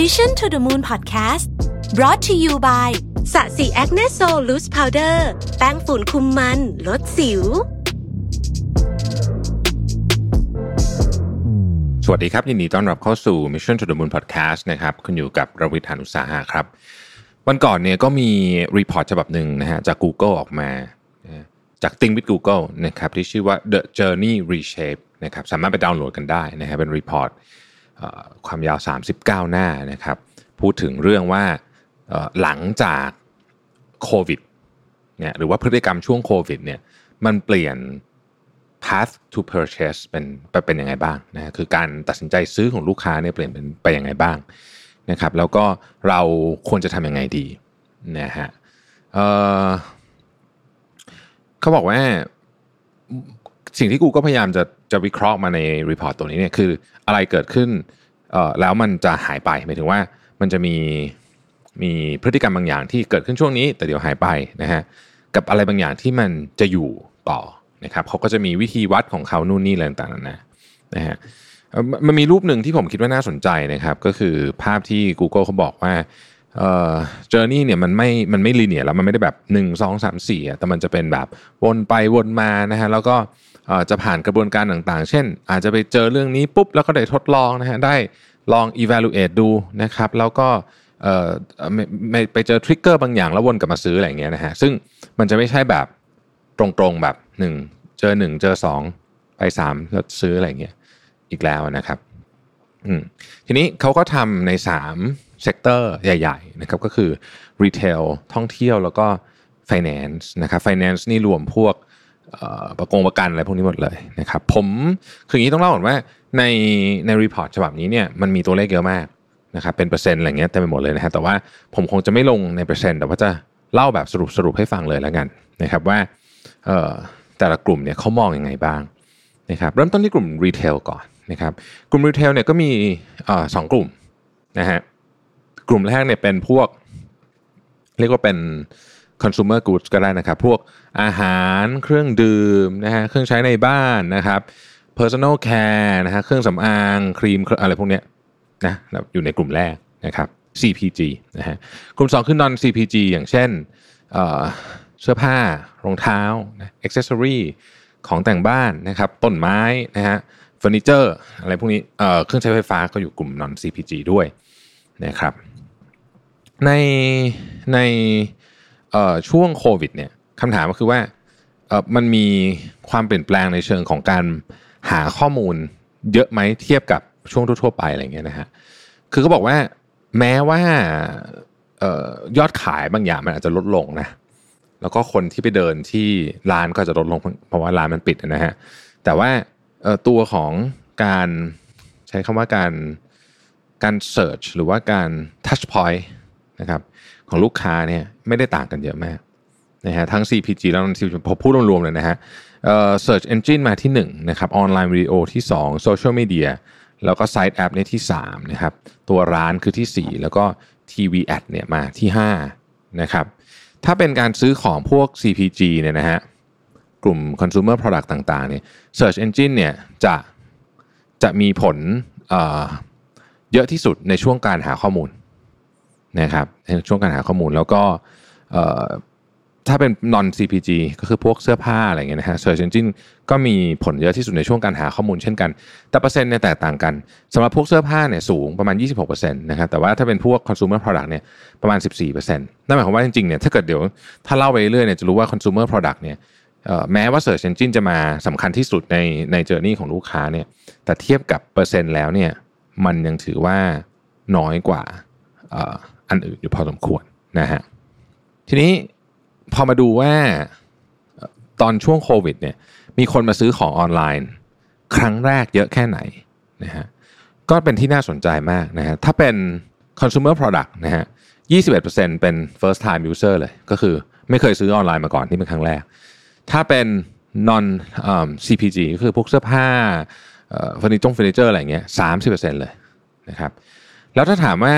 Mission to the Moon Podcast brought to you by ศศิ Acne Sol Loose Powder แป้งฝุ่นคุมมัน ลดสิว สวัสดีครับ ยินดีต้อนรับเข้าสู่ Mission to the Moon Podcast นะครับคุณอยู่กับรวิศ หาญอุตสาหะครับ วันก่อนเนี่ยก็มี report ฉบับหนึ่งนะฮะจาก Google ออกมาจาก Think with Google นะครับที่ชื่อว่า The Journey Reshape นะครับสามารถไปดาวน์โหลดกันได้นะฮะเป็น report ความยาว 39 หน้านะครับ พูดถึงเรื่องว่าหลังจากโควิดเนี่ยหรือว่าพฤติกรรมช่วงโควิดเนี่ยมันเปลี่ยน path to purchase เป็นไปเป็นยังไงบ้างนะคือการตัดสินใจซื้อของลูกค้าเนี่ยเปลี่ยนเป็นไปยังไงบ้างนะครับ แล้วก็เราควรจะทำยังไงดีนะฮะเเขาบอกว่าสิ่งที่กูก็พยายามจะ จะวิเคราะห์มาใน report ตัวนี้เนี่ยคืออะไรเกิดขึ้นแล้วมันจะหายไปหมายถึงว่ามันจะมีมีพฤติกรรมบางอย่างที่เกิดขึ้นช่วงนี้ แต่เดี๋ยวหายไปนะฮะกับอะไรบางอย่างที่มันจะอยู่ต่อนะครับเขาก็จะมีวิธีวัดของเขานู่นนี่อะไรต่างๆนานะฮะมันมีรูปหนึ่งที่ผมคิดว่าน่าสนใจนะครับ ก็คือภาพที่ Google เขาบอกว่า เอ่อ journey เนี่ยมันไม่มันไม่ linear แล้วมันไม่ได้แบบ 1 2 3 4อะแต่มันจะเป็นแบบวนไปวนมานะฮะแล้วก็จะผ่านกระบวนการต่างๆ เช่น อาจจะไปเจอเรื่องนี้ปุ๊บแล้วก็ได้ทดลองนะฮะได้ลอง evaluate ดูนะครับแล้วก็เออไปเจอ trigger บางอย่างแล้ววนกลับมาซื้ออะไรอย่างเงี้ยนะฮะซึ่งมันจะไม่ใช่แบบตรงๆแบบหนึ่งเจอหนึ่งเจอสองไปสามแล้วซื้ออะไรอย่างเงี้ยอีกแล้วนะครับทีนี้เขาก็ทำใน 3 sector ใหญ่ๆนะครับก็คือretail ท่องเที่ยวแล้วก็ Finance นะครับ Finance นี่รวมพวกประกงประกันอะไรพวกนี้หมดเลยนะครับผมคืออย่างนี้ต้องเล่าก่อนว่าในใน report ฉบับนี้เนี่ยมันมีตัวเลขเยอะมากนะครับเป็นเปอร์เซ็นต์อะไรเงี้ยเต็มไปหมดเลยนะฮะแต่ว่าผมคงจะไม่ลงในเปอร์เซ็นต์แต่ว่าจะเล่าแบบสรุปสรุปให้ฟังเลยแล้วกันนะครับว่าแต่ละกลุ่มเนี่ยเขามองยังไงบ้างนะครับเริ่มต้นที่กลุ่ม retail ก่อนนะครับกลุ่ม retail เนี่ยก็มีสองกลุ่มนะฮะ กลุ่มแรกเนี่ยเป็นพวก เรียกว่าเป็น consumer goods ก็ได้นะครับ พวกอาหารเครื่องดื่มนะฮะเครื่องใช้ในบ้านนะครับ personal care นะฮะเครื่องสำอางครีมอะไรพวกเนี้ยนะอยู่ในกลุ่มแรกนะครับ CPG นะฮะกลุ่ม 2 คือ non CPG อย่างเช่นเเสื้อผ้ารองเท้านะ accessory ของแต่งบ้านนะครับต้นไม้นะฮะเฟอร์นิเจอร์อะไรพวกนี้เเครื่องใช้ไฟฟ้าก็อยู่กลุ่ม non CPG ด้วยนะครับ ในในช่วงโควิดเนี่ยคำถามก็คือว่ามันมีความเปลี่ยนแปลงในเชิงของการหาข้อมูลเยอะไหมเทียบกับช่วงทั่วๆไปอะไรเงี้ยนะฮะคือเขาบอกว่าแม้ว่าออยอดขายบางอย่างมันอาจจะลดลงนะแล้วก็คนที่ไปเดินที่ร้านก็จะลดลงเพราะว่าร้านมันปิดนะฮะแต่ว่าตัวของการใช้คำว่าการการ search หรือว่าการ touch point นะครับของลูกค้าเนี่ยไม่ได้ต่างกันเยอะมากนะฮะทั้ง CPG แล้วก็พอพูดรวมๆเลยนะฮะเอ่อ search engine มาที่1นะครับออนไลน์วิดีโอที่2 social media แล้วก็ site app เนี่ยที่3นะครับตัวร้านคือที่ 4 แล้วก็ TV ad เนี่ยมาที่5นะครับถ้าเป็นการซื้อของพวก CPG เนี่ยนะฮะกลุ่ม consumer product ต่างๆเนี่ย search engine เนี่ยจะจะมีผลเอ่อเยอะที่สุดในช่วงการหาข้อมูล นะครับในช่วงการหาข้อมูลแล้วก็ถ้าเป็น non CPG ก็คือพวกเสื้อผ้าอะไรเงี้ยนะฮะ search engine ก็มีผลเยอะที่สุดในช่วงการหาข้อมูลเช่นกัน แต่เปอร์เซ็นต์เนี่ยแตกต่างกันสำหรับพวกเสื้อผ้าเนี่ยสูงประมาณ 26%นะครับ แต่ว่าถ้าเป็นพวก consumer product เนี่ยประมาณ 14%นั่นหมายความว่าจริงๆเนี่ยถ้าเกิดเดี๋ยวถ้าเล่าไปเรื่อยเนี่ยจะรู้ว่า consumer product เนี่ยแม้ว่า search engine จะมาสำคัญที่สุดในใน journey ของลูกค้าเนี่ยแต่เทียบกับเปอร์เซ็นต์แล้วเนี่ยมันยังถือว่าน้อยกว่า อันอื่นอยู่พอสมควรนะฮะทีนี้พอมาดูว่าตอนช่วงโควิดเนี่ยมีคนมาซื้อของออนไลน์ ครั้งแรกเยอะแค่ไหนนะฮะก็เป็นที่น่าสนใจมากนะฮะถ้าเป็น consumer product นะฮะ21%เป็น first time user เลย ก็คือไม่เคยซื้อออนไลน์มาก่อนนี่เป็นครั้งแรก ถ้าเป็น non CPG ก็คือพวกเสื้อผ้าเฟอร์นิจงเฟอร์นิเจอร์อะไรเงี้ย30%เลยนะครับ แล้วถ้าถามว่า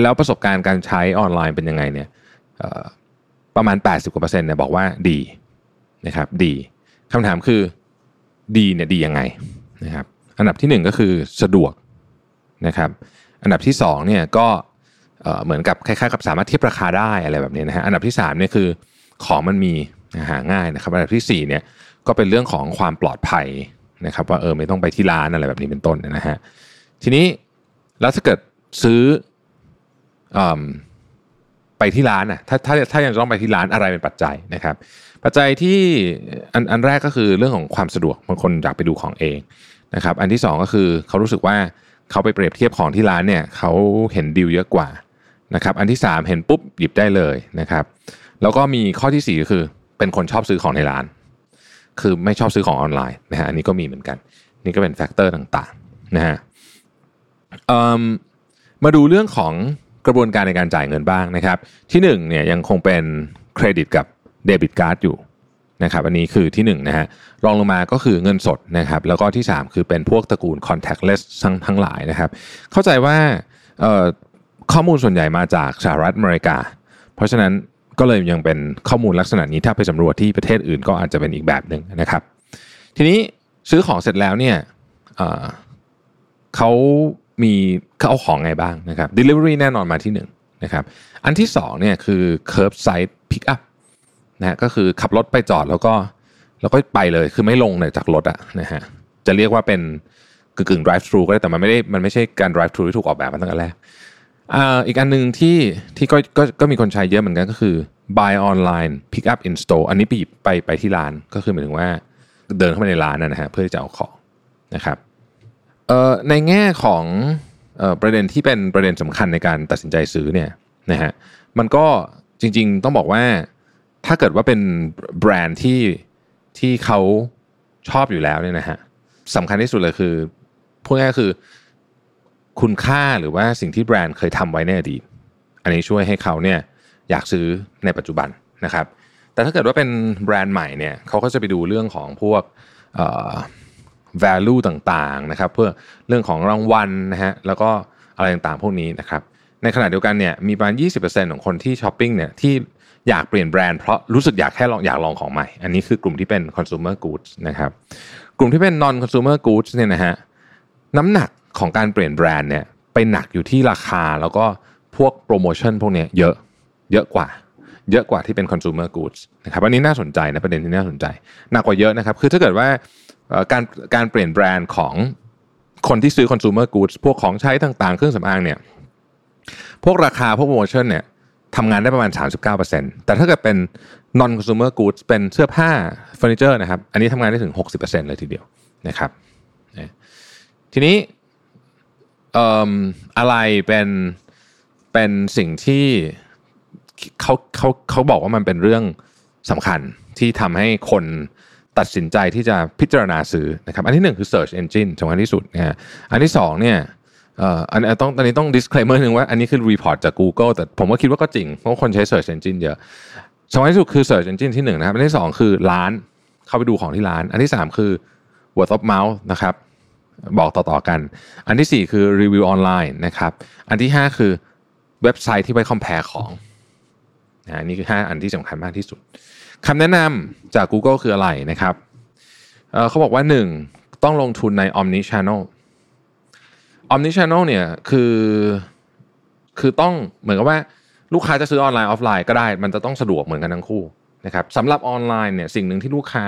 แล้วประสบการณ์การใช้ออนไลน์เป็นยังไงเนี่ยประมาณ 80กว่าเปอร์เซ็นต์เนี่ยบอกว่าดีนะครับดีคำถามคือดีเนี่ยดียังไงนะครับอันดับที่หนึ่งก็คือสะดวกนะครับอันดับที่2เนี่ยก็เหมือนกับคล้ายๆกับสามารถเทียบราคาได้อะไรแบบนี้นะฮะอันดับที่3เนี่ยคือของมันมีหาง่ายนะครับ อันดับที่4เนี่ยก็เป็นเรื่องของความปลอดภัยนะครับว่าเออไม่ต้องไปที่ร้านอะไรแบบนี้เป็นต้นนะฮะทีนี้แล้วถ้าเกิดซื้อ ไปที่ร้านอะถ้าถ้าถ้ายังต้องไปที่ร้านอะไรเป็นปัจจัยนะครับ ปัจจัยที่อันอันแรกก็คือเรื่องของความสะดวกบางคนอยากไปดูของเองนะครับ อันที่2ก็คือเขารู้สึกว่าเขาไปเปรียบเทียบของที่ร้านเนี่ยเขาเห็นดีลเยอะกว่านะครับอันที่ 3 เห็นปุ๊บหยิบได้เลยนะครับแล้วก็มีข้อที่ 4 ก็คือเป็นคนชอบซื้อของในร้าน คือไม่ชอบซื้อของออนไลน์นะฮะอันนี้ก็มีเหมือนกัน นี่ก็เป็น factor ต่างๆนะฮะมาดูเรื่องของ กระบวนการในการจ่ายเงินบ้างนะครับ ที่1เนี่ยยังคงเป็นเครดิตกับเดบิตการ์ดอยู่นะครับอันนี้คือที่1นะฮะรองลงมาก็คือเงินสดนะครับแล้วก็ที่ 3 คือเป็นพวกตระกูล contactless ทั้งทั้งหลายนะครับ เข้าใจว่าข้อมูลส่วนใหญ่มาจากสหรัฐอเมริกา เพราะฉะนั้นก็เลยยังเป็นข้อมูลลักษณะนี้ถ้าไปสำรวจที่ประเทศอื่นก็อาจจะเป็นอีกแบบหนึ่งนะครับ ทีนี้ซื้อของเสร็จแล้วเนี่ยเขา มีเขาเอาของไงบ้างนะครับ Delivery แน่นอนมาที่1นนะครับอันที่2เนี่ยคือ Curbside Pickup นะฮะก็คือขับรถไปจอดแล้วก็แล้วก็ไปเลยคือไม่ลงเลยจากรถอะนะฮะจะเรียกว่าเป็นกึ่งกึ่ง drive thru ก็ได้แต่มันไม่ได้มันไม่ใช่การ drive thru ที่ถูกออกแบบมาตั้งแต่แรกอ่าอีกอันหนึ่งที่ที่ก็ก็ก็มีคนใช้เยอะเหมือนกันก็คือ buy online pick up in store อันนี้ไปไปไปที่ร้านก็คือหมายถึงว่าเดินเข้าไปในร้านนะฮะเพื่อจะเอาของนะครับ ในแง่ของออประเด็นที่เป็นประเด็นสำคัญในการตัดสินใจซื้อเนี่ยนะฮะมันก็จริง ๆ ต้องบอกว่าถ้าเกิดว่าเป็นแบรนด์ที่ที่เขาชอบอยู่แล้วเนี่ยนะฮะสำคัญที่สุดเลยคือพูดง่ายคือคุณค่าหรือว่าสิ่งที่แบรนด์เคยทำไว้ในอดีตอันนี้ช่วยให้เขาเนี่ยอยากซื้อในปัจจุบันนะครับ แต่ถ้าเกิดว่าเป็นแบรนด์ใหม่เนี่ยเขาก็จะไปดูเรื่องของพวก value ต่างๆนะครับเพื่อเรื่องของรางวัลนะฮะแล้วก็อะไรต่างๆพวกนี้นะครับในขณะเดียวกันเนี่ยมีประมาณ 20%ของคนที่ช้อปปิ้งเนี่ยที่อยากเปลี่ยนแบรนด์เพราะรู้สึกอยากแค่ลองอยากลองของใหม่ อันนี้คือกลุ่มที่เป็น consumer goods นะครับกลุ่มที่เป็น non consumer goods เนี่ยนะฮะน้ำหนักของการเปลี่ยนแบรนด์เนี่ยไปหนักอยู่ที่ราคาแล้วก็พวกโปรโมชั่นพวกนี้เยอะเยอะกว่า เยอะกว่าที่เป็น consumer goods นะครับอันนี้น่าสนใจนะประเด็นที่น่าสนใจหนักกว่าเยอะนะครับคือถ้าเกิดว่า การการเปลี่ยนแบรนด์ของคนที่ซื้อ consumer goods พวกของใช้ต่างๆ เครื่องสำอางเนี่ยพวกราคาพวกโปรโมชั่นเนี่ยทำงานได้ประมาณ 39%แต่ถ้าเกิดเป็น non consumer goods เป็นเสื้อผ้าเฟอร์นิเจอร์นะครับ อันนี้ทำงานได้ถึง 60%เลยทีเดียวนะครับ ทีนี้อะไรเป็นเป็นสิ่งที่เขาเขาเขาบอกว่ามันเป็นเรื่องสำคัญที่ทำให้คน ตัดสินใจที่จะพิจารณาซื้อนะครับอันที่หนึ่งคือ search engine สำคัญที่สุดนะฮะอันที่สองเนี่ยอันนี้ต้องตอนนี้ต้อง disclaimer หนึ่งว่าอันนี้คือ report จาก Google แต่ผมก็คิดว่าก็จริง เพราะคนใช้ search engine เยอะสองที่สุดคือ search engine ที่หนึ่งนะครับ อันที่สองคือร้านเข้าไปดูของที่ร้าน อันที่สามคือ word of mouth นะครับบอกต่อๆกัน อันที่สี่คือรีวิวออนไลน์นะครับอันที่ห้าคือเว็บไซต์ที่ไว้ compare ของนะนี่คือห้าอันที่สำคัญมากที่สุด คำแนะนำจาก Google คืออะไรนะครับเขาบอกว่าหนึ่งต้องลงทุนใน Omni Channel Omni Channel เนี่ยคือคือต้องเหมือนกับว่าลูกค้าจะซื้อออนไลน์ออฟไลน์ก็ได้ มันจะต้องสะดวกเหมือนกันทั้งคู่นะครับสำหรับออนไลน์เนี่ยสิ่งหนึ่งที่ลูกค้า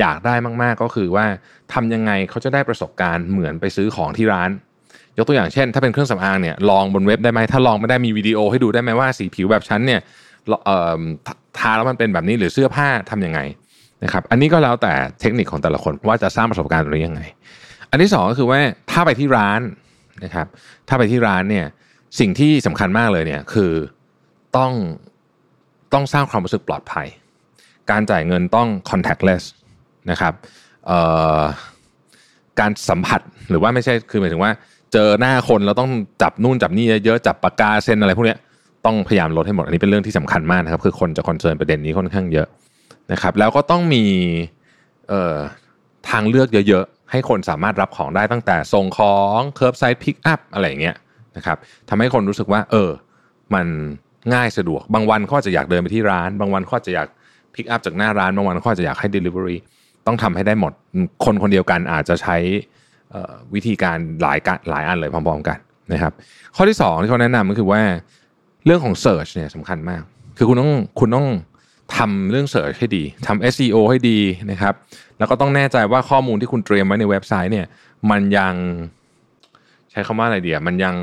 อยากได้มาก ๆ ก็คือว่าทำยังไงเขาจะได้ประสบการณ์เหมือนไปซื้อของที่ร้าน ยกตัวอย่างเช่น ถ้าเป็นเครื่องสำอางเนี่ยลองบนเว็บได้ไหมถ้าลองไม่ได้มีวิดีโอให้ดูได้ไหมว่าสีผิวแบบฉันเนี่ย ทาแล้วมันเป็นแบบนี้หรือเสื้อผ้าทํำยังไงนะครับอันนี้ก็แล้วแต่เทคนิคของแต่ละคนว่าจะสร้างประสบการณ์ตรงนี้ยังไง อันที่2ก็คือว่าถ้าไปที่ร้านนะครับถ้าไปที่ร้านเนี่ยสิ่งที่สำคัญมากเลยเนี่ยคือต้องต้องสร้างความรู้สึกปลอดภัย การจ่ายเงินต้อง contactless นะครับการสัมผัสหรือว่าไม่ใช่คือหมายถึงว่า เจอหน้าคนเราต้องจับนู่นจับนี่เยอะจับปากกาเซ็นอะไรพวกนี้ ต้องพยายามลดให้หมดอันนี้เป็นเรื่องที่สำคัญมากนะครับ คือคนจะ concern ประเด็นนี้ค่อนข้างเยอะนะครับ แล้วก็ต้องมีทางเลือกเยอะๆ ให้คนสามารถรับของได้ตั้งแต่ส่งของ curbside pickup อะไรอย่างเงี้ยนะครับทำให้คนรู้สึกว่า เออ มันง่ายสะดวก บางวันเขาจะอยากเดินไปที่ร้าน บางวันเขาจะอยากพิกอัพจากหน้าร้าน บางวันเขาจะอยากให้ Delivery ต้องทำให้ได้หมด คนคนเดียวกันอาจจะใช้วิธีการหลายหลายอันเลยพร้อมๆกันนะครับ ข้อที่สองที่เขาแนะนำก็คือว่า เรื่องของ Search เนี่ยสำคัญมาก คือคุณต้องคุณต้องทำเรื่อง Search ให้ดีทำ SEO ให้ดีนะครับ แล้วก็ต้องแน่ใจว่าข้อมูลที่คุณเตรียมไว้ในเว็บไซต์เนี่ย มันยังใช้คำว่าอะไรเดียมันยัง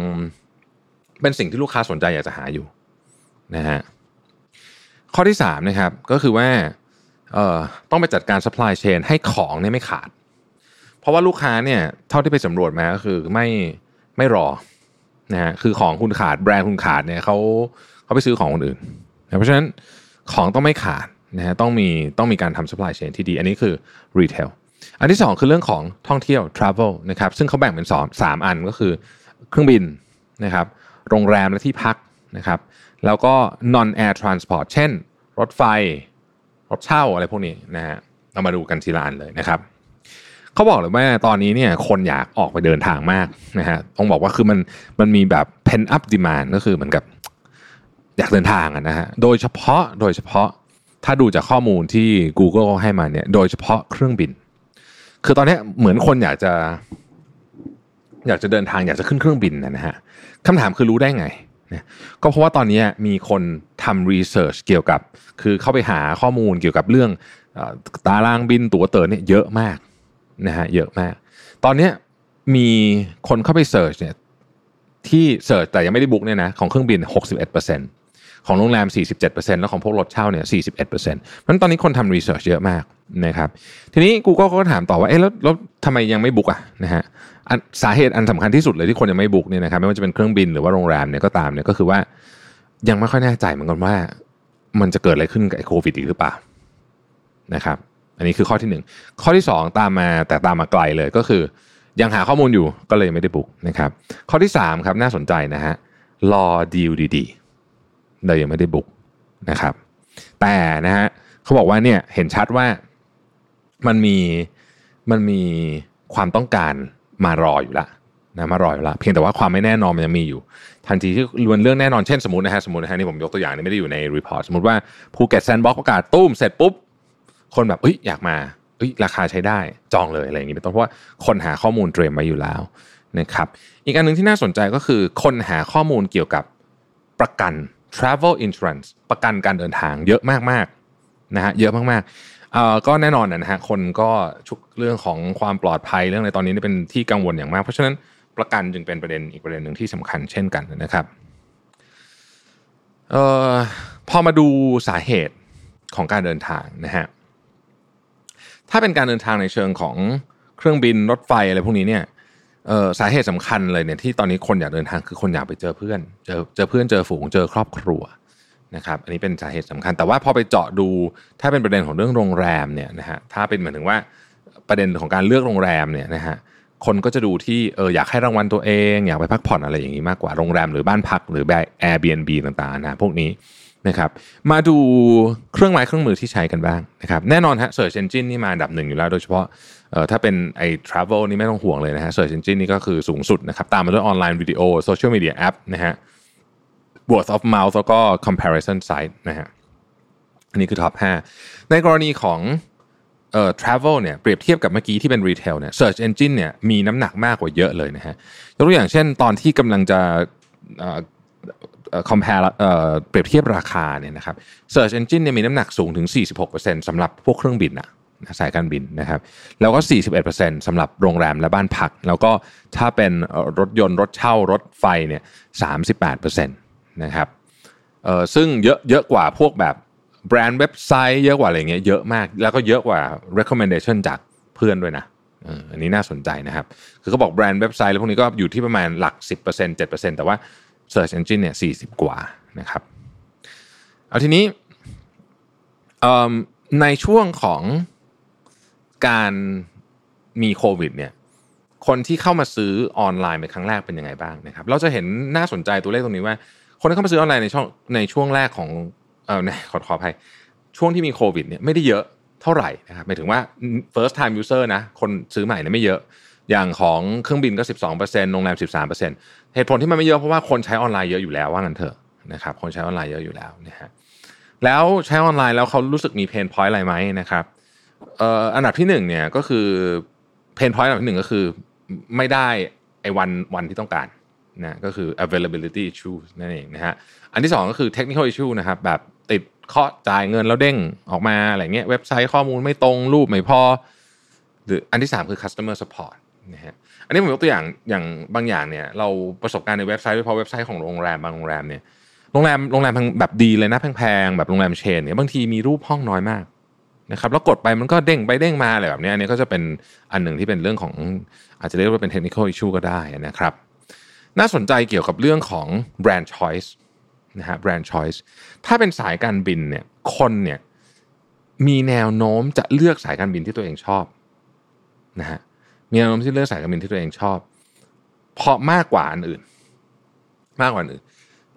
เป็นสิ่งที่ลูกค้าสนใจอยากจะหาอยู่นะฮะข้อที่3นะครับก็คือว่าเอ่อต้องไปจัดการ supply chain ให้ของเนี่ยไม่ขาด เพราะว่าลูกค้าเนี่ยเท่าที่ไปสำรวจมาก็คือไม่ไม่รอ นะฮะคือของคุณขาดแบรนด์คุณขาดเนี่ยเขาเขาไปซื้อของคนอื่นเพราะฉะนั้นของต้องไม่ขาดนะฮะต้องมีต้องมีการทำ supply chain ที่ดี อันนี้คือ retail อันที่ 2 คือเรื่องของท่องเที่ยว travel นะครับซึ่งเขาแบ่งเป็น2 3อันก็คือเครื่องบินนะครับโรงแรมและที่พักนะครับแล้วก็ non air transport เช่น รถไฟ รถเช่าอะไรพวกนี้นะฮะเรามาดูกันทีละอันเลยนะครับ เขาบอกเลยว่าตอนนี้เนี่ยคนอยากออกไปเดินทางมากนะฮะต้องบอกว่าคือมันมันมีแบบ pen up demand ก็คือเหมือนกับอยากเดินทางนะฮะโดยเฉพาะโดยเฉพาะถ้าดูจากข้อมูลที่ Google ให้มาเนี่ย โดยเฉพาะเครื่องบิน คือตอนนี้เหมือนคนอยากจะ อยากจะเดินทางอยากจะขึ้นเครื่องบินนะฮะคำถามคือรู้ได้ไงนะก็เพราะว่าตอนนี้มีคนทำรีเสิร์ชเกี่ยวกับ คือเข้าไปหาข้อมูลเกี่ยวกับเรื่องตารางบินตั๋วเต๋อเนี่ยเยอะมาก นะฮะเยอะมาก ตอนนี้มีคนเข้าไป search เนี่ยที่ search แต่ยังไม่ได้ book เนี่ยนะของเครื่องบิน 61%ของโรงแรม 47%แล้วของพวกรถเช่าเนี่ย 41%เพราะฉะนั้นตอนนี้คนทำ research เยอะมากนะครับทีนี้ Google ก็ถามต่อว่าเอ๊ะแล้วแล้วทำไมยังไม่ book อะนะฮะสาเหตุอันสำคัญที่สุดเลยที่คนยังไม่ book เนี่ยนะครับไม่ว่าจะเป็นเครื่องบินหรือว่าโรงแรมเนี่ยก็ตามเนี่ยก็คือว่ายังไม่ค่อยแน่ใจเหมือนกันว่า มันจะเกิดอะไรขึ้นกับโควิดอีกหรือเปล่านะครับ อันนี้คือข้อที่หนึ่งข้อที่สองตามมาแต่ตามมาไกลเลยก็คือ ยังหาข้อมูลอยู่ก็เลยไม่ได้ book นะครับ ข้อที่สามครับน่าสนใจนะฮะรอดีลดีๆเลยยังไม่ได้ book นะครับ แต่นะฮะเขาบอกว่าเนี่ยเห็นชัดว่ามันมีมันมีความต้องการมารออยู่ละนะมารออยู่ละเพียงแต่ว่าความไม่แน่นอนมันยังมีอยู่ ทันทีที่รู้เรื่องแน่นอนเช่นสมมตินะฮะสมมตินะฮะนี่ผมยกตัวอย่างนี่ไม่ได้อยู่ใน report สมมติว่าภูเก็ตแซนด์บ็อกประกาศตุ้มเสร็จปุ๊บ คนแบบเอ้ยอยากมาเอ้ยราคาใช้ได้จองเลยอะไรอย่างงี้เป็นต้นเพราะว่าคนหาข้อมูลเตรียมไว้อยู่แล้วนะครับอีกอันหนึ่งที่น่าสนใจก็คือคนหาข้อมูลเกี่ยวกับประกัน travel insurance ประกันการเดินทางเยอะมากๆนะฮะเยอะมากๆเอ่อก็แน่นอนนะฮะคนก็ชุกเรื่องของความปลอดภัยเรื่องในตอนนี้เป็นที่กังวลอย่างมาก เพราะฉะนั้นประกันจึงเป็นประเด็นอีกประเด็นหนึ่งที่สำคัญเช่นกันนะครับเอ่อพอมาดูสาเหตุของการเดินทางนะฮะ ถ้าเป็นการเดินทางในเชิงของเครื่องบินรถไฟอะไรพวกนี้เนี่ยสาเหตุสำคัญเลยเนี่ยที่ตอนนี้คนอยากเดินทางคือคนอยากไปเจอเพื่อน เจอเจอเพื่อนเจอฝูงเจอครอบครัวนะครับอันนี้เป็นสาเหตุสำคัญ แต่ว่าพอไปเจาะดูถ้าเป็นประเด็นของเรื่องโรงแรมเนี่ยนะฮะถ้าเป็นเหมือนถึงว่าประเด็นของการเลือกโรงแรมเนี่ยนะฮะคนก็จะดูที่เอออยากให้รางวัลตัวเอง อยากไปพักผ่อนอะไรอย่างนี้มากกว่าโรงแรมหรือบ้านพักหรือแบบ Airbnb ต่างๆนะพวกนี้ นะครับมาดูเครื่องไม้เครื่องมือที่ใช้กันบ้างนะครับแน่นอนฮะ Search Engine นี่มาอันดับหนึ่งอยู่แล้วโดยเฉพาะถ้าเป็นไอ้ Travel นี่ไม่ต้องห่วงเลยนะฮะ Search Engine นี่ก็คือสูงสุดนะครับตามมาด้วยออนไลน์วิดีโอโซเชียลมีเดียแอปนะฮะ word of mouth แล้วก็ comparison site นะฮะอันนี้คือท็อป 5 ในกรณีของเอ่อ travel เนี่ยเปรียบเทียบกับเมื่อกี้ที่เป็น retail เนี่ย search engine เนี่ยมีน้ำหนักมากกว่าเยอะเลยนะฮะยกตัวอย่างเช่นตอนที่กำลังจะ compare เอ่อเปรียบเทียบราคาเนี่ยนะครับ search engine เนี่ยมีน้ำหนักสูงถึง 46%สำหรับพวกเครื่องบินอะสายการบินนะครับ แล้วก็ 41%สำหรับโรงแรมและบ้านพัก แล้วก็ถ้าเป็นรถยนต์รถเช่ารถไฟเนี่ย 38%นะครับซึ่งเยอะเยอะกว่าพวกแบบแบรนด์เว็บไซต์เยอะกว่าอะไรเงี้ยเยอะมาก แล้วก็เยอะกว่า recommendation จากเพื่อนด้วยนะอันนี้น่าสนใจนะครับ คือเขาบอกแบรนด์เว็บไซต์แล้วพวกนี้ก็อยู่ที่ประมาณหลัก 10% 7%แต่ว่า Search Engine เนี่ย40 กว่านะครับเอาทีนี้ในช่วงของการมีโควิดเนี่ยคนที่เข้ามาซื้อออนไลน์เป็นครั้งแรกเป็นยังไงบ้างนะครับ เราจะเห็นน่าสนใจตัวเลขตรงนี้ว่า คนที่เข้ามาซื้อออนไลน์ในช่วงในช่วงแรกของเออขอขออภัยช่วงที่มีโควิดเนี่ยไม่ได้เยอะเท่าไหร่นะครับหมายถึงว่า first time user นะคนซื้อใหม่เนี่ยไม่เยอะ อย่างของเครื่องบินก็ 12%โรงแรม 13%เหตุผลที่มันไม่เยอะเพราะว่าคนใช้ออนไลน์เยอะอยู่แล้วว่างั้นเถอะนะครับคนใช้ออนไลน์เยอะอยู่แล้วนะฮะแล้วใช้ออนไลน์แล้วเขารู้สึกมี pain point อะไรไหมนะครับเอ่ออันดับที่หนึ่งเนี่ยก็คือ pain point อันดับที่หนึ่งก็คือไม่ได้ไอ้วันวันที่ต้องการนะก็คือ availability issue นั่นเองนะฮะอันที่สองก็คือ technical issue นะครับแบบติดเคาะจ่ายเงินแล้วเด้งออกมาอะไรเงี้ยเว็บไซต์ข้อมูลไม่ตรงรูปไม่พอ หรืออันที่3คือ customer support นะฮะอันนี้ผมยกตัวอย่างอย่างบางอย่างเนี่ย เราประสบการณ์ในเว็บไซต์โดยเฉพาะเว็บไซต์ของโรงแรมบางโรงแรมเนี่ยโรงแรมโรงแรมแบบดีเลยนะแพงๆแบบโรงแรมเชนเนี่ยบางทีมีรูปห้องน้อยมากนะครับแล้วกดไปมันก็เด้งไปเด้งมาอะไรแบบนี้อันนี้ก็จะเป็นอันหนึ่งที่เป็นเรื่องของอาจจะเรียกว่าเป็น technical issue ก็ได้นะครับ น่าสนใจเกี่ยวกับเรื่องของ brand choice นะฮะ brand choice ถ้าเป็นสายการบินเนี่ยคนเนี่ยมีแนวโน้มจะเลือกสายการบินที่ตัวเองชอบนะฮะ มีแนวโน้มที่เลือกสายการบินที่ตัวเองชอบ เพราะมากกว่าอันอื่น มากกว่าอันอื่น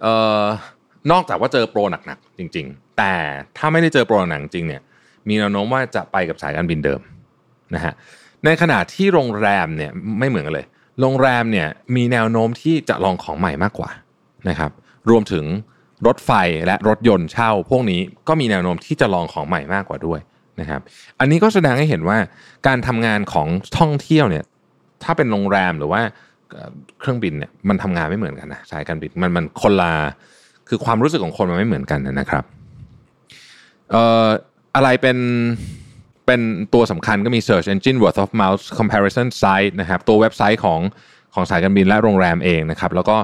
เอ่อนอกจากว่าเจอโปรหนักๆจริง ๆ แต่ถ้าไม่ได้เจอโปรหนักจริงเนี่ย มีแนวโน้มว่าจะไปกับสายการบินเดิมนะฮะในขณะที่โรงแรมเนี่ยไม่เหมือนกันเลย โรงแรมเนี่ยมีแนวโน้มที่จะลองของใหม่มากกว่านะครับ รวมถึงรถไฟและรถยนต์เช่า พวกนี้ก็มีแนวโน้มที่จะลองของใหม่มากกว่าด้วย นะครับ อันนี้ก็แสดงให้เห็นว่าการทำงานของท่องเที่ยวเนี่ย ถ้าเป็นโรงแรมหรือว่าเครื่องบินเนี่ยมันทำงานไม่เหมือนกันนะสายการบินมันมันคนละคือความรู้สึกของคนมันไม่เหมือนกันนะครับเอ่ออะไรเป็นเป็นตัวสำคัญก็มี Search Engine Word of Mouth Comparison Site นะครับ ตัวเว็บไซต์ของ ของสายการบินและโรงแรมเองนะครับแล้วก็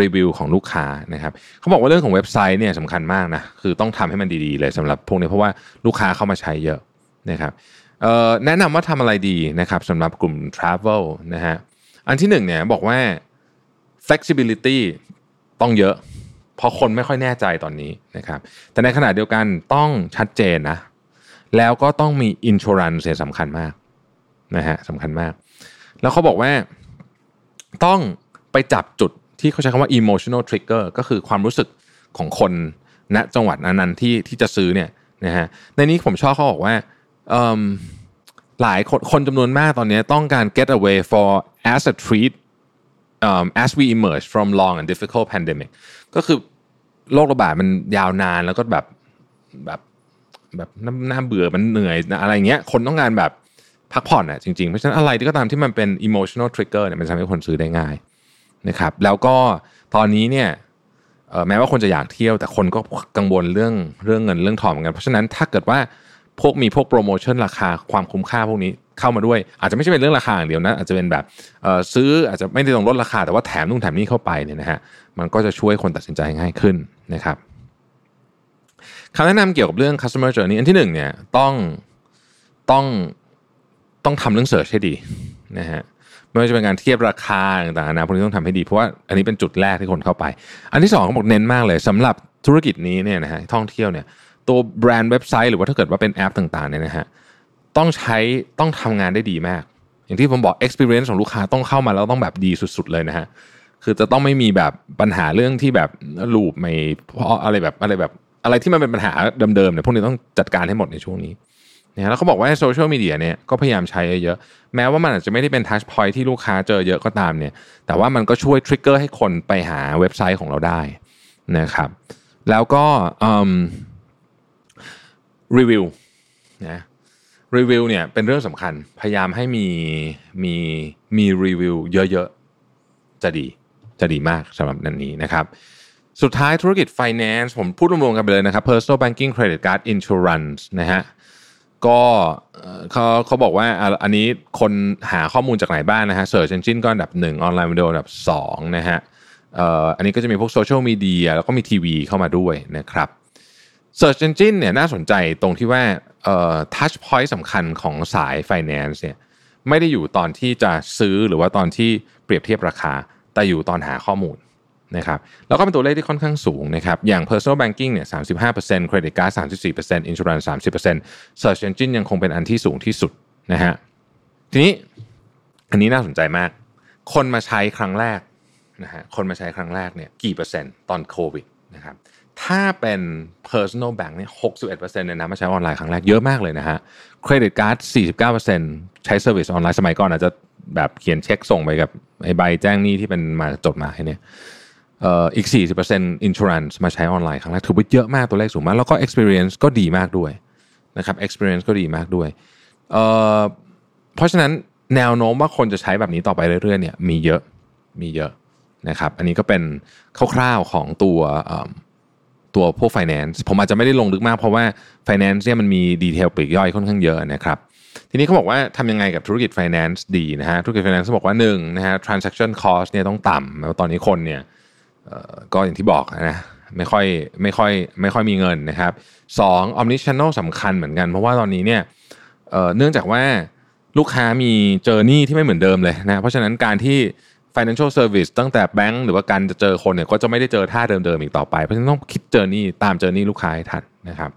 รีวิวของลูกค้านะครับเขาบอกว่าเรื่องของเว็บไซต์เนี่ยสำคัญมากนะคือต้องทำให้มันดีๆเลยสำหรับพวกนี้เพราะว่าลูกค้าเข้ามาใช้เยอะนะครับแนะนำว่าทำอะไรดีนะครับสำหรับกลุ่ม Travel นะฮะอันที่หนึ่งเนี่ยบอกว่า flexibility ต้องเยอะ เพราะคนไม่ค่อยแน่ใจตอนนี้นะครับแต่ในขณะเดียวกันต้องชัดเจนนะแล้วก็ต้องมีอินช r รันเสียสำคัญมากนะฮะสำคัญมาก แล้วเขาบอกว่า ต้องไปจับจุดที่เขาใช้คำว่า emotional trigger ก็คือความรู้สึกของคนณจังหวัดนั้นๆที่ที่จะซื้อเนี่ยนะฮะในนี้ผมชอบเขาบอกว่าหลายคนคนจำนวนมากตอนนี้ต้องการ get away for as a treat um, as we emerge from long and difficult pandemic ก็คือโรคระบาดมันยาวนานแล้วก็แบบแบบแบบน่าเบื่อมันเหนื่อยอะไรเงี้ยคนต้องการแบบ พักผ่อนอะจริงๆ เพราะฉะนั้นอะไรที่ก็ตามที่มันเป็น emotional trigger เนี่ยมันทำให้คนซื้อได้ง่ายนะครับแล้วก็ตอนนี้เนี่ยแม้ว่าคนจะอยากเที่ยวแต่คนก็กังวลเรื่องเรื่องเงินเรื่องทองเหมือนกัน เพราะฉะนั้นถ้าเกิดว่าพวกมีพวกโปรโมชั่นราคาความคุ้มค่าพวกนี้เข้ามาด้วย อาจจะไม่ใช่เป็นเรื่องราคาอย่างเดียวนะอาจจะเป็นแบบซื้ออาจจะไม่ได้ต้องลดราคาแต่ว่าแถมนู่นแถมนี่เข้าไปเนี่ยนะฮะมันก็จะช่วยคนตัดสินใจง่ายขึ้นนะครับคำแนะนำเกี่ยวกับเรื่อง customer journey อันที่หนึ่งเนี่ยต้องต้อง ต้องทำเรื่อง search ให้ดีนะฮะไม่ว่าจะเป็นการเทียบราคาต่างๆนะพวกนี้ต้องทำให้ดีเพราะว่าอันนี้เป็นจุดแรกที่คนเข้าไป อันที่สองเขาบอกเน้นมากเลยสำหรับธุรกิจนี้เนี่ยนะฮะท่องเที่ยวเนี่ยตัวแบรนด์เว็บไซต์หรือว่าถ้าเกิดว่าเป็นแอปต่างๆเนี่ยนะฮะต้องใช้ต้องทำงานได้ดีมาก อย่างที่ผมบอก experience ของลูกค้าต้องเข้ามาแล้วต้องแบบดีสุด ๆ เลยนะฮะคือจะต้องไม่มีแบบปัญหาเรื่องที่แบบลูปไม่เพราะอะไรแบบอะไรแบบอะไรที่มันเป็นปัญหาเดิมๆเนี่ยพวกนี้ต้องจัดการให้หมดในช่วงนี้ นะแล้วเขาบอกว่าโซเชียลมีเดียเนี่ยก็พยายามใช้เยอะแม้ว่ามันอาจจะไม่ได้เป็นทัชพอยที่ลูกค้าเจอเยอะก็ตามเนี่ยแต่ว่ามันก็ช่วยทริกเกอร์ให้คนไปหาเว็บไซต์ของเราได้นะครับแล้วก็รีวิวนะรีวิวเนี่ยเป็นเรื่องสำคัญพยายามให้มีมีมีรีวิวเยอะๆ จะดีจะดีมากสำหรับอันนี้นะครับสุดท้ายธุรกิจ finance ผมพูดรวมๆกันไปเลยนะครับ personal banking credit card insurance นะฮะ ก็เขาเขาบอกว่าอันนี้คนหาข้อมูลจากไหนบ้างนะฮะ search engine ก็อันดับหนึ่งออนไลน์วิดีโออันดับสองนะฮะอันนี้ก็จะมีพวกโซเชียลมีเดียแล้วก็มีทีวีเข้ามาด้วยนะครับ Search Engine เนี่ยน่าสนใจตรงที่ว่า touch point สำคัญของสาย finance เนี่ยไม่ได้อยู่ตอนที่จะซื้อหรือว่าตอนที่เปรียบเทียบราคา แต่อยู่ตอนหาข้อมูล นะครับแล้วก็เป็นตัวเลขที่ค่อนข้างสูงนะครับอย่าง personal banking เนี่ย35% credit card 34% insurance 30% search engine ยังคงเป็นอันที่สูงที่สุดนะฮะทีนี้อันนี้น่าสนใจมาก คนมาใช้ครั้งแรกนะฮะคนมาใช้ครั้งแรกเนี่ยกี่เปอร์เซ็นต์ตอนโควิดนะครับถ้าเป็น personal bank เนี่ย61%เนี่ยนะมาใช้ออนไลน์ครั้งแรกเยอะมากเลยนะฮะ credit card 49%ใช้ service ออนไลน์สมัยก่อนอาจจะแบบเขียนเช็คส่งไปกับไอใบแจ้งหนี้ที่เป็นมาจดมายเนี่ย อ่ออีก 40% insurance มาใช้ออนไลน์ครั้งแรกถือว่าเยอะมากตัวเลขสูงมาก แล้วก็ experience ก็ดีมากด้วยนะครับ experience ก็ดีมากด้วยเเพราะฉะนั้นแนวโน้มว่าคนจะใช้แบบนี้ต่อไปเรื่อยๆเนี่ยมีเยอะมีเยอะนะครับ อันนี้ก็เป็นคร่าวๆของตัวตัวพวก finance ผมอาจจะไม่ได้ลงลึกมากเพราะว่า finance เนี่ยมันมีดีเทลปลีกย่อยค่อนข้างเยอะนะครับทีนี้เขาบอกว่าทำยังไงกับธุรกิจ finance ดีนะฮะธุรกิจ finance เขาบอกว่าหนึ่งนะฮะ transaction cost เนี่ยต้องต่ำแล้วตอนนี้คนเนี่ย ก็อย่างที่บอกนะไม่ค่อยไม่ค่อยไม่ค่อยมีเงินนะครับสอง omni channel สำคัญเหมือนกัน เพราะว่าตอนนี้เนี่ยเนื่องจากว่าลูกค้ามี journey ที่ไม่เหมือนเดิมเลยนะเพราะฉะนั้นการที่ financial service ตั้งแต่แบงก์หรือว่าการจะเจอคนเนี่ยก็จะไม่ได้เจอท่าเดิมๆอีกต่อไป เพราะฉะนั้นต้องคิด journey ตาม journey ลูกค้าให้ทันนะครับ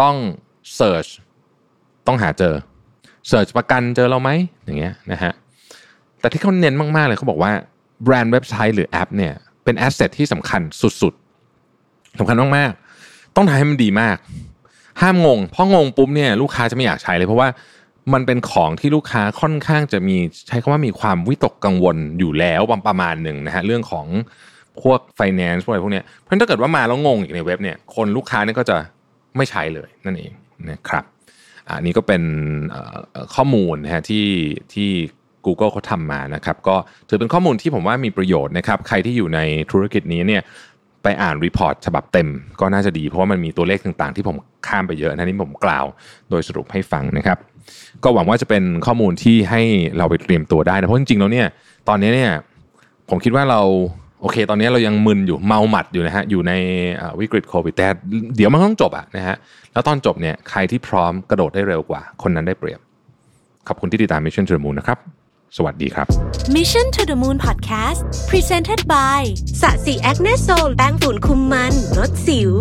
ต้อง search ต้องหาเจอ search ประกันเจอเราไหมอย่างเงี้ยนะฮะแต่ที่เขาเน้นมากๆเลยเขาบอกว่าแบรนด์เว็บไซต์หรือแอปเนี่ย เป็น asset ที่สำคัญสุดๆสำคัญมากๆ ต้องทำให้มันดีมาก ห้ามงง เพราะงงปุ๊บเนี่ยลูกค้าจะไม่อยากใช้เลย เพราะว่ามันเป็นของที่ลูกค้าค่อนข้างจะมีใช้คำว่ามีความวิตกกังวลอยู่แล้วประมาณหนึ่งนะฮะเรื่องของพวก finance พวกอะไรพวกเนี้ยเพราะถ้าเกิดว่ามาแล้วงงอีกในเว็บเนี่ยคนลูกค้านี่ก็จะไม่ใช้เลยนั่นเองนะครับอันนี้ก็เป็นข้อมูลนะฮะที่ที่ Google เขาทำมานะครับก็ถือเป็นข้อมูลที่ผมว่ามีประโยชน์นะครับใครที่อยู่ในธุรกิจนี้เนี่ยไปอ่านรีพอร์ตฉบับเต็มก็น่าจะดี เพราะว่ามันมีตัวเลขต่างๆ ที่ผมข้ามไปเยอะนะนี่ผมกล่าวโดยสรุปให้ฟังนะครับ ก็หวังว่าจะเป็นข้อมูลที่ให้เราไปเตรียมตัวได้นะเพราะจริงๆแล้วเนี่ยตอนนี้เนี่ยผมคิดว่าเราโอเค ตอนนี้เรายังมึนอยู่เมาหมัดอยู่นะฮะอยู่ในวิกฤตโควิดแต่เดี๋ยวมันต้องจบอะนะฮะแล้วตอนจบเนี่ยใครที่พร้อมกระโดดได้เร็วกว่า คนนั้นได้เปรียบขอบคุณที่ติดตาม Mission to the Moon นะครับ สวัสดีครับ Mission to the Moon Podcast Presented by สะสีแอคเนสโซลแป้งฝุ่นคุมมันลดสิว